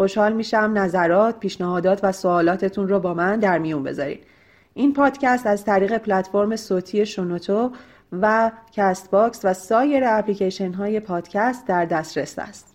خوشحال میشم نظرات، پیشنهادات و سوالاتتون رو با من در میون بذارید. این پادکست از طریق پلتفرم صوتی شنوتو و CastBox و سایر اپلیکیشن های پادکست در دسترس است.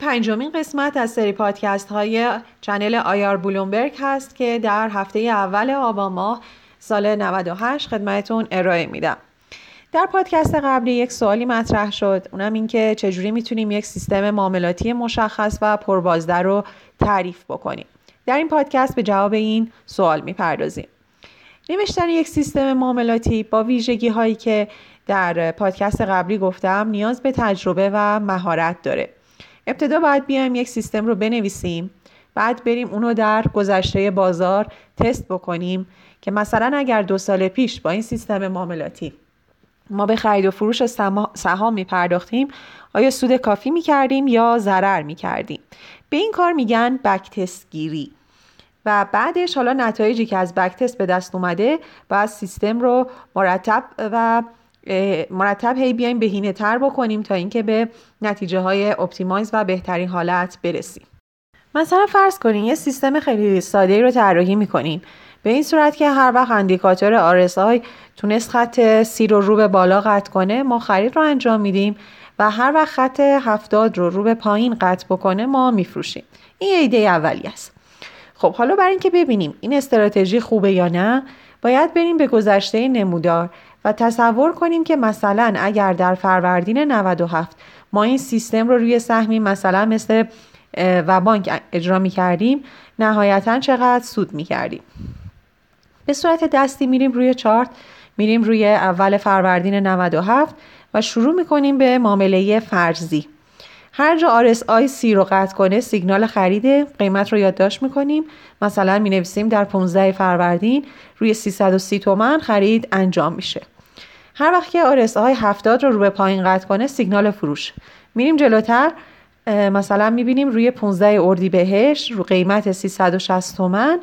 پنجمین قسمت از سری پادکست های چنل آیار بلومبرگ هست که در هفته اول آبان ماه سال 98 خدمتون ارائه میدم. در پادکست قبلی یک سوالی مطرح شد اونم این که چجوری می‌تونیم یک سیستم معاملاتی مشخص و پربازده رو تعریف بکنیم. در این پادکست به جواب این سوال می‌پردازیم. نوشتن یک سیستم معاملاتی با ویژگی هایی که در پادکست قبلی گفتم نیاز به تجربه و مهارت داره. ابتدا باید بیایم یک سیستم رو بنویسیم. بعد بریم اونو در گذشته بازار تست بکنیم که مثلا اگر دو سال پیش با این سیستم معاملاتی ما به خرید و فروش سهام می پرداختیم آیا سود کافی می کردیم یا ضرر می کردیم به این کار میگن بک تست گیری و بعدش حالا نتایجی که از بک تست به دست اومده باید سیستم رو مرتب و مرتب هی بیایم بهینه تر بکنیم تا اینکه به نتیجه های optimize و بهترین حالت برسیم. مثلا فرض کنیم یه سیستم خیلی ساده رو طراحی می‌کنیم به این صورت که هر وقت اندیکاتور RSI تونست خط سی رو رو به بالا قطع کنه ما خرید رو انجام میدیم و هر وقت خط هفتاد رو رو به پایین قطع بکنه ما میفروشیم. این ایده اولی است. خب حالا برای اینکه ببینیم این استراتژی خوبه یا نه باید بریم به گذشته نمودار. و تصور کنیم که مثلا اگر در فروردین 97 ما این سیستم رو روی سهمی مثلا مثل و بانک اجرا می کردیم نهایتا چقدر سود می کردیم به صورت دستی میریم روی چارت میریم روی اول فروردین 97 و شروع می‌کنیم به معامله فرضی. هر جا آی سی رو قطع کنه سیگنال خرید قیمت رو یادداشت می‌کنیم. مثلا می نویسیم در 15 فروردین روی 330 تومن خرید انجام میشه. هر وقت که های 70 رو رو به پایین قطع کنه سیگنال فروش. میریم جلوتر مثلا می‌بینیم روی 15 اردی بهش رو قیمت 360 تومن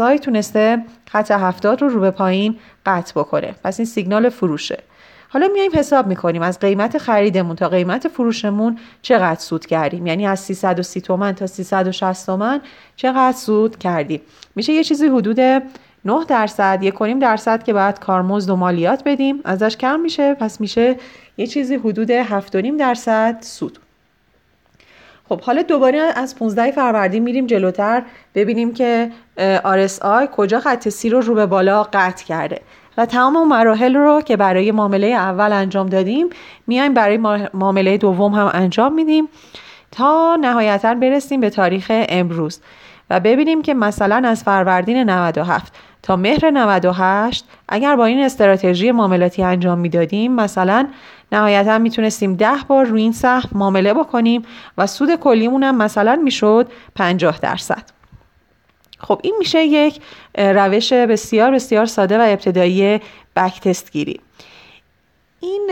های تونسته خط 70 رو رو به پایین قطع بکنه. پس این سیگنال فروشه. حالا میایم حساب می‌کنیم از قیمت خریدمون تا قیمت فروشمون چقدر سود کردیم. یعنی از 330 تومن تا 360 تومن چقدر سود کردیم. میشه یه چیزی حدود 9 درصد یک کنیم درصد که باید کارمزد و مالیات بدیم. ازش کم میشه پس میشه یه چیزی حدود 7.5 درصد سود. خب حالا دوباره از 15 فروردین میریم جلوتر. ببینیم که RSI کجا خط سی رو رو به بالا قطع کرده. و تمام اون مراحل رو که برای معامله اول انجام دادیم میایم برای معامله دوم هم انجام میدیم تا نهایتا برسیم به تاریخ امروز و ببینیم که مثلا از فروردین 97 تا مهر 98 اگر با این استراتژی معاملاتی انجام می‌دادیم مثلا نهایتا می‌تونستیم ده بار روی این سهم معامله بکنیم و سود کلیمون هم مثلا می‌شد 50 درصد. خب این میشه یک روش بسیار بسیار ساده و ابتدایی بک تست گیری این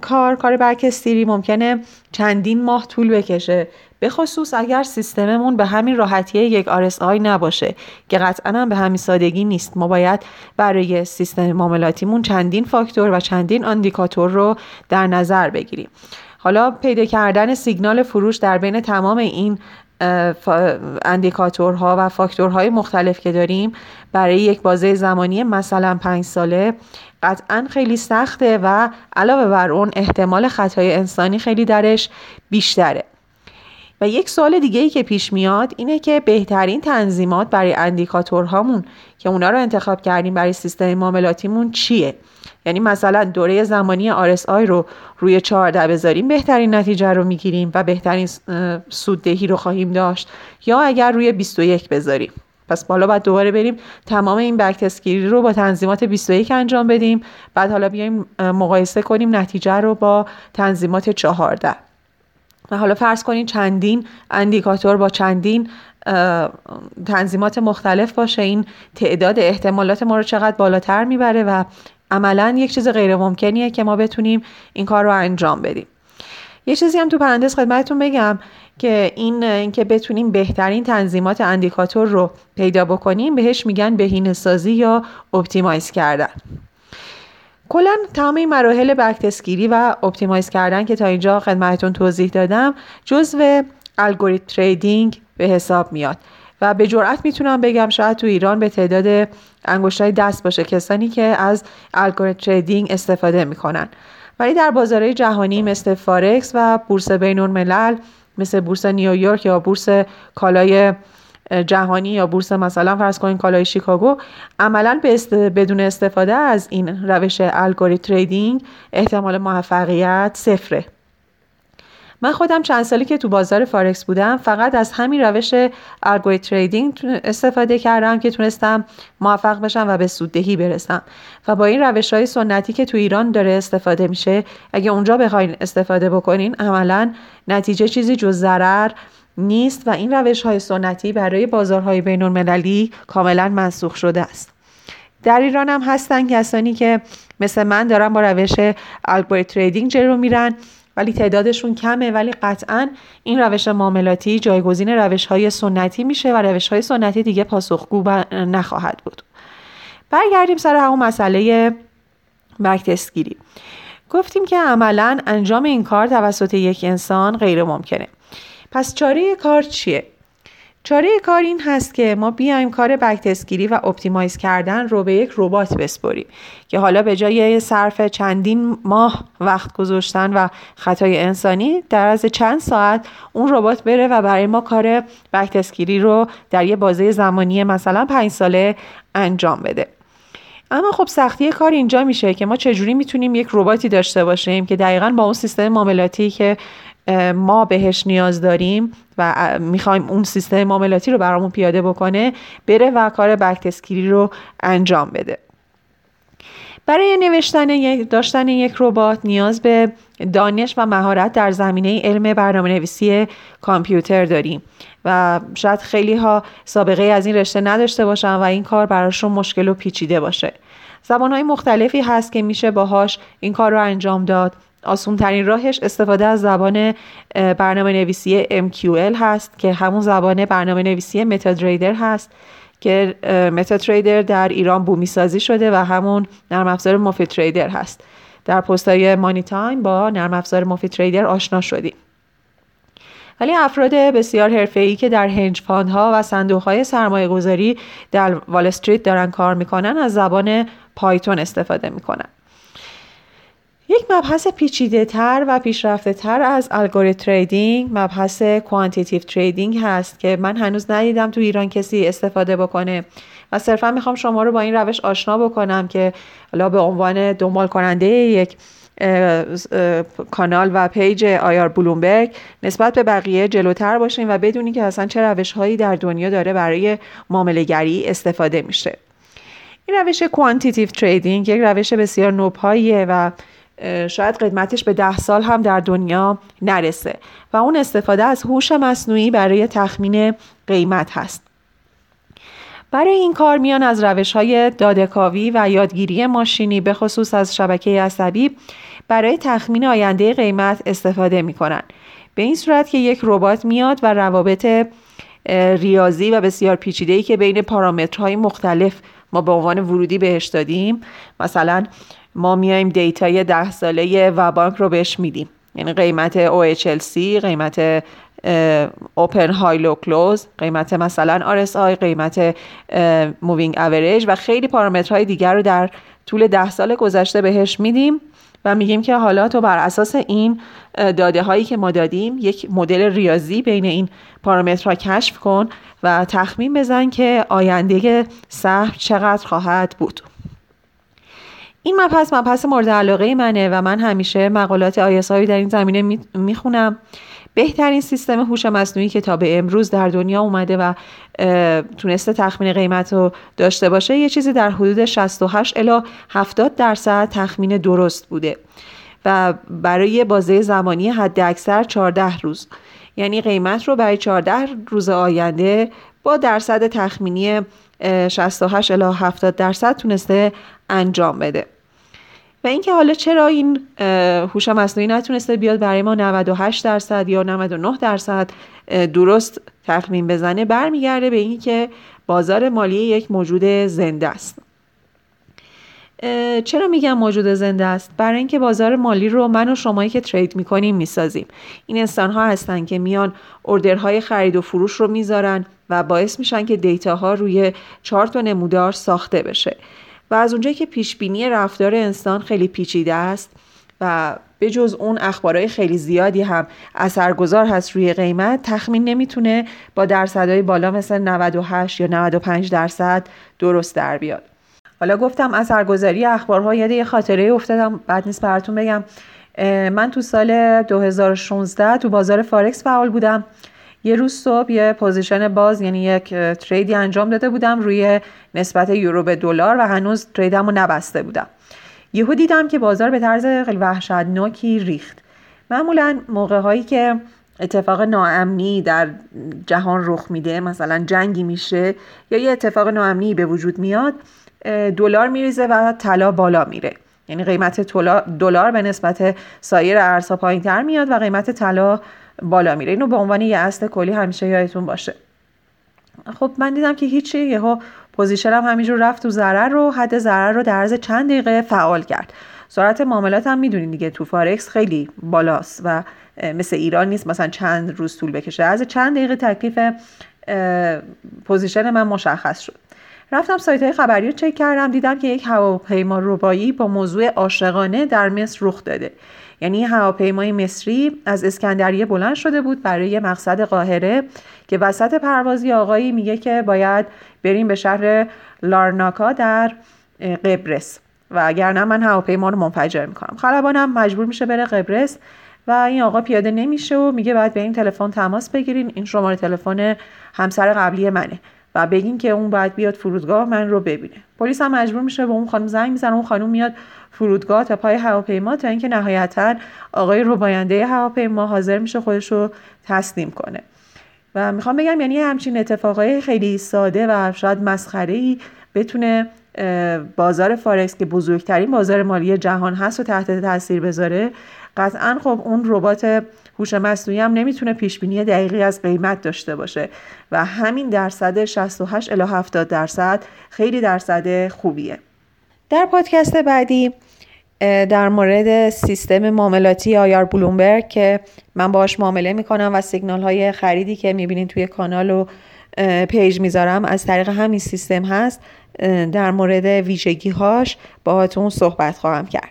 کار کار بکستیری ممکنه چندین ماه طول بکشه. به خصوص اگر سیستممون به همین راحتی یک RSI نباشه که قطعا به همین سادگی نیست. ما باید برای سیستم معاملاتیمون چندین فاکتور و چندین اندیکاتور رو در نظر بگیریم. حالا پیدا کردن سیگنال فروش در بین تمام این اندیکاتورها و فاکتورهای مختلف که داریم برای یک بازه زمانی مثلا پنج ساله قطعا خیلی سخته و علاوه بر اون احتمال خطای انسانی خیلی درش بیشتره. و یک سوال دیگه ای که پیش میاد اینه که بهترین تنظیمات برای اندیکاتورهامون که اونا رو انتخاب کردیم برای سیستم معاملاتیمون چیه؟ یعنی مثلا دوره زمانی RSI رو روی 14 بذاریم بهترین نتیجه رو می‌گیریم و بهترین سوددهی رو خواهیم داشت. یا اگر روی 21 بذاریم. پس بالا باید دوباره بریم تمام این بکتسکیری رو با تنظیمات 21 انجام بدیم. بعد حالا بیایم مقایسه کنیم نتیجه رو با تنظیمات 14 و حالا فرض کنین چندین اندیکاتور با چندین تنظیمات مختلف باشه. این تعداد احتمالات ما رو چقدر بالاتر می‌بره و عملا یک چیز غیر ممکنیه که ما بتونیم این کار رو انجام بدیم. یه چیزی هم تو پرانتز خدمتتون بگم که این اینکه بتونیم بهترین تنظیمات اندیکاتور رو پیدا بکنیم بهش میگن بهینه سازی یا optimize کردن. کلا تمام این مراحل backtest گیری و optimize کردن که تا اینجا خدمتتون توضیح دادم جزو algorithm trading به حساب میاد. و به جرئت می‌تونم بگم شاید تو ایران به تعداد انگشتای دست باشه کسانی که از algorithm trading استفاده می‌کنن. ولی در بازارهای جهانی مثل فارکس و بورس بین الملل مثل بورس نیویورک یا بورس کالای جهانی یا بورس مثلا فرض کنید کالای شیکاگو عملا بدون استفاده از این روش algorithm trading احتمال موفقیت صفره. من خودم چند سالی که تو بازار فارکس بودم فقط از همین روش algorithm trading استفاده کردم که تونستم موفق بشم و به سوددهی برسم. و با این روش های سنتی که تو ایران داره استفاده میشه اگه اونجا بخواین استفاده بکنین عملا نتیجه چیزی جز ضرر نیست و این روش های سنتی برای بازارهای بین المللی کاملا منسوخ شده است. در ایران هم هستن کسانی که مثل من دارن با روش الگوریتم تریدینگ جلو میرن. ولی تعدادشون کمه ولی قطعا این روش معاملاتی جایگزین روش های سنتی میشه و روش های سنتی دیگه پاسخگو نخواهد بود. برگردیم سر همون مسئله backtest گیری گفتیم که عملا انجام این کار توسط یک انسان غیر ممکنه پس چاره کار چیه؟ چاره کار این هست که ما بیایم کار backtest گیری و optimize کردن رو به یک ربات بسپریم که حالا به جای صرف چندین ماه وقت گذاشتن و خطای انسانی در عرض چند ساعت اون ربات بره و برای ما کار بکتسگیری رو در یه بازه زمانی مثلا پنج ساله انجام بده. اما خب سختی کار اینجا میشه که ما چجوری می‌تونیم یک رباتی داشته باشیم که دقیقا با اون سیستم معاملاتی که ما بهش نیاز داریم و می‌خوایم اون سیستم معاملاتی رو برامون پیاده بکنه بره و کار بکتسکیری رو انجام بده. برای نوشتن داشتن یک ربات نیاز به دانش و مهارت در زمینه علم برنامه نویسی کامپیوتر داریم و شاید خیلی ها سابقه از این رشته نداشته باشن و این کار براشون مشکل و پیچیده باشه. زبان های مختلفی هست که میشه باهاش این کار رو انجام داد. آسون ترین راهش استفاده از زبان برنامه نویسی MQL هست که همون زبان برنامه نویسی متادریدر هست که متاتریدر در ایران بومی سازی شده و همون نرم افزار مافی تریدر هست. در پستای مانی تایم با نرم افزار مفید تریدر آشنا شدیم. ولی افراد بسیار حرفه‌ای که در هنج ها و صندوق های سرمایه گذاری در وال استریت دارن کار می‌کنن از زبان پایتون استفاده می‌کنن. یک مبحث پیچیده تر و پیشرفته تر از algorithm trading مبحث quantitative trading هست که من هنوز ندیدم تو ایران کسی استفاده بکنه. و صرفا می‌خوام شما رو با این روش آشنا بکنم که حالا به عنوان دنبال کننده یک کانال و پیج IR Bloomberg نسبت به بقیه جلوتر باشین و بدونین که اصلا چه روش هایی در دنیا داره برای معامله‌گری استفاده میشه. این روش quantitative trading یک روش بسیار نوپاییه و شاید قدمتش به ده سال هم در دنیا نرسه و اون استفاده از هوش مصنوعی برای تخمین قیمت هست. برای این کار میان از روش های دادکاوی و یادگیری ماشینی به خصوص از شبکه عصبی برای تخمین آینده قیمت استفاده می‌کنن. به این صورت که یک ربات میاد و روابط ریاضی و بسیار پیچیده‌ای که بین پارامترهای مختلف ما به عنوان ورودی بهش دادیم مثلا ما میایم دیتای ده ساله و بانک رو بهش میدیم. یعنی قیمت OHLC قیمت open high low close قیمت مثلا RSI قیمت moving average و خیلی پارامترهای دیگر رو در طول ده سال گذشته بهش میدیم و میگیم که حالا تو بر اساس این داده هایی که ما دادیم یک مدل ریاضی بین این پارامترها کشف کن و تخمین بزن که آینده سهم چقدر خواهد بود. این مبحث مبحث مورد علاقه منه و من همیشه مقالات هایی در این زمینه می‌خونم. بهترین سیستم هوش مصنوعی که تا به امروز در دنیا اومده و تونسته تخمین قیمت رو داشته باشه یه چیزی در حدود 68 الا 70 درصد تخمین درست بوده و برای بازه زمانی حد اکثر 14 روز. یعنی قیمت رو برای 14 روز آینده با درصد تخمینی 68 الی 70 درصد تونسته انجام بده. و اینکه حالا چرا این هوش مصنوعی نتونسته بیاد برای ما 98 درصد یا 99 درصد درست تخمین بزنه برمیگرده به اینکه بازار مالی یک موجود زنده است. چرا میگم موجود زنده است؟ برای اینکه بازار مالی رو من و شمایی که ترید می‌کنیم می‌سازیم. این انسان ها هستن که میان اردرهای خرید و فروش رو می‌ذارن و باعث میشن که دیتا ها روی چارت و نمودار ساخته بشه. و از اونجایی که پیش بینی رفتار انسان خیلی پیچیده است و به جز اون اخبارهای خیلی زیادی هم اثرگذار هست روی قیمت تخمین نمی‌تونه با درصدهای بالا مثل 98 یا 95 درصد درست در بیاد. حالا گفتم اثرگذاری اخبارها یه خاطره افتادم بعد نیست براتون بگم. من تو سال 2016 تو بازار فارکس فعال بودم. یه روز صبح یه position باز یعنی یک trade ی انجام داده بودم روی نسبت یورو به دلار و هنوز trade م نبسته بودم. یهو دیدم که بازار به طرز خیلی وحشتناکی ریخت. معمولا موقع هایی که اتفاق ناامنی در جهان رخ میده مثلا جنگی میشه یا یه اتفاق ناامنی به وجود میاد دلار میریزه و طلا بالا میره. یعنی قیمت دلار به نسبت سایر ارزها پایین تر میاد و قیمت طلا بالا میره. اینو به عنوان یه اصل کلی همیشه یادتون باشه. خب من دیدم که هیچی یهو position م همینجور رفت تو ضرر رو حد ضرر رو در عرض چند دقیقه فعال کرد. سرعت معاملات هم می‌دونین دیگه تو فارکس خیلی بالاست و مثل ایران نیست مثلا چند روز طول بکشه. عرض چند دقیقه تکلیف position من مشخص شد. رفتم سایت های خبری رو چک کردم دیدم که یک هواپیما ربایی با موضوع عاشقانه در مصر رخ داده. یعنی هواپیمای مصری از اسکندریه بلند شده بود برای مقصد قاهره که وسط پرواز یه آقایی میگه که باید بریم به شهر لارناکا در قبرس. و اگر نه من هواپیما رو منفجر می‌کنم. خلبانم مجبور میشه بره قبرس و این آقا پیاده نمیشه و میگه باید به این تلفن تماس بگیرین این شماره تلفن همسر قبلی منه. و بگین که اون باید بیاد فرودگاه من رو ببینه. پلیس هم مجبور میشه به اون خانم زنگ می‌زنه اون خانم میاد فرودگاه تا پای هواپیما تا اینکه نهایتا آقای رباینده هواپیما حاضر میشه خودش رو تسلیم کنه. و می‌خوام بگم یعنی همچین اتفاقای خیلی ساده و شاید مسخره ای بتونه بازار فارکس که بزرگترین بازار مالی جهان هست و تحت تاثیر بذاره قطعا خب اون ربات هوش مصنوعی هم نمی‌تونه پیش بینی دقیقی از قیمت داشته باشه. و همین درصد 68 الی 70 درصد خیلی درصد خوبیه. در پادکست بعدی در مورد سیستم معاملاتی آیار بلومبرگ که من باش معامله می‌کنم و سیگنال های خریدی که می‌بینین توی کانال و پیج می‌ذارم. از طریق همین سیستم هست. در مورد ویژگی هاش باهاتون صحبت خواهم کرد.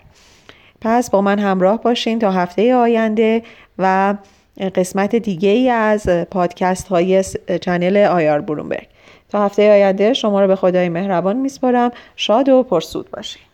پس با من همراه باشین تا هفته آینده و قسمت دیگه ای از پادکست های چنل آیار بلومبرگ. تا هفته آینده شما رو به خدای مهربان میسپارم. شاد و پرسود باشید